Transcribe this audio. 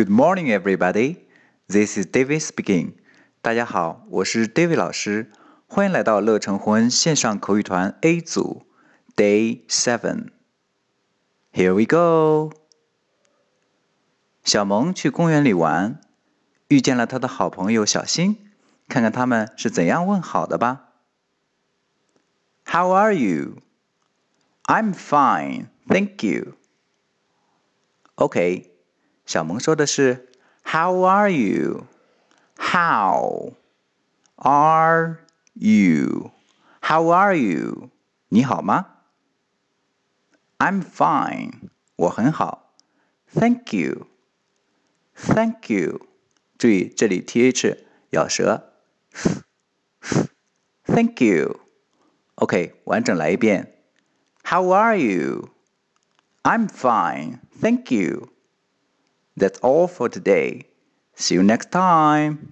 Good morning, everybody. This is David speaking. 大家好，我是 David 老师，欢迎来到乐成魂线上口语团 A 组 Day Seven. Here we go. 小萌去公园里玩，遇见了他的好朋友小新，看看他们是怎样问好的吧。How are you? I'm fine, thank you. OK， 小萌说的是 How are you? How are you? How are you? 你好吗？I'm fine，我很好。Thank you, thank you。注意这里 th 咬舌。Thank you。OK，完整来一遍。How are you? I'm fine, thank you. That's all for today. See you next time.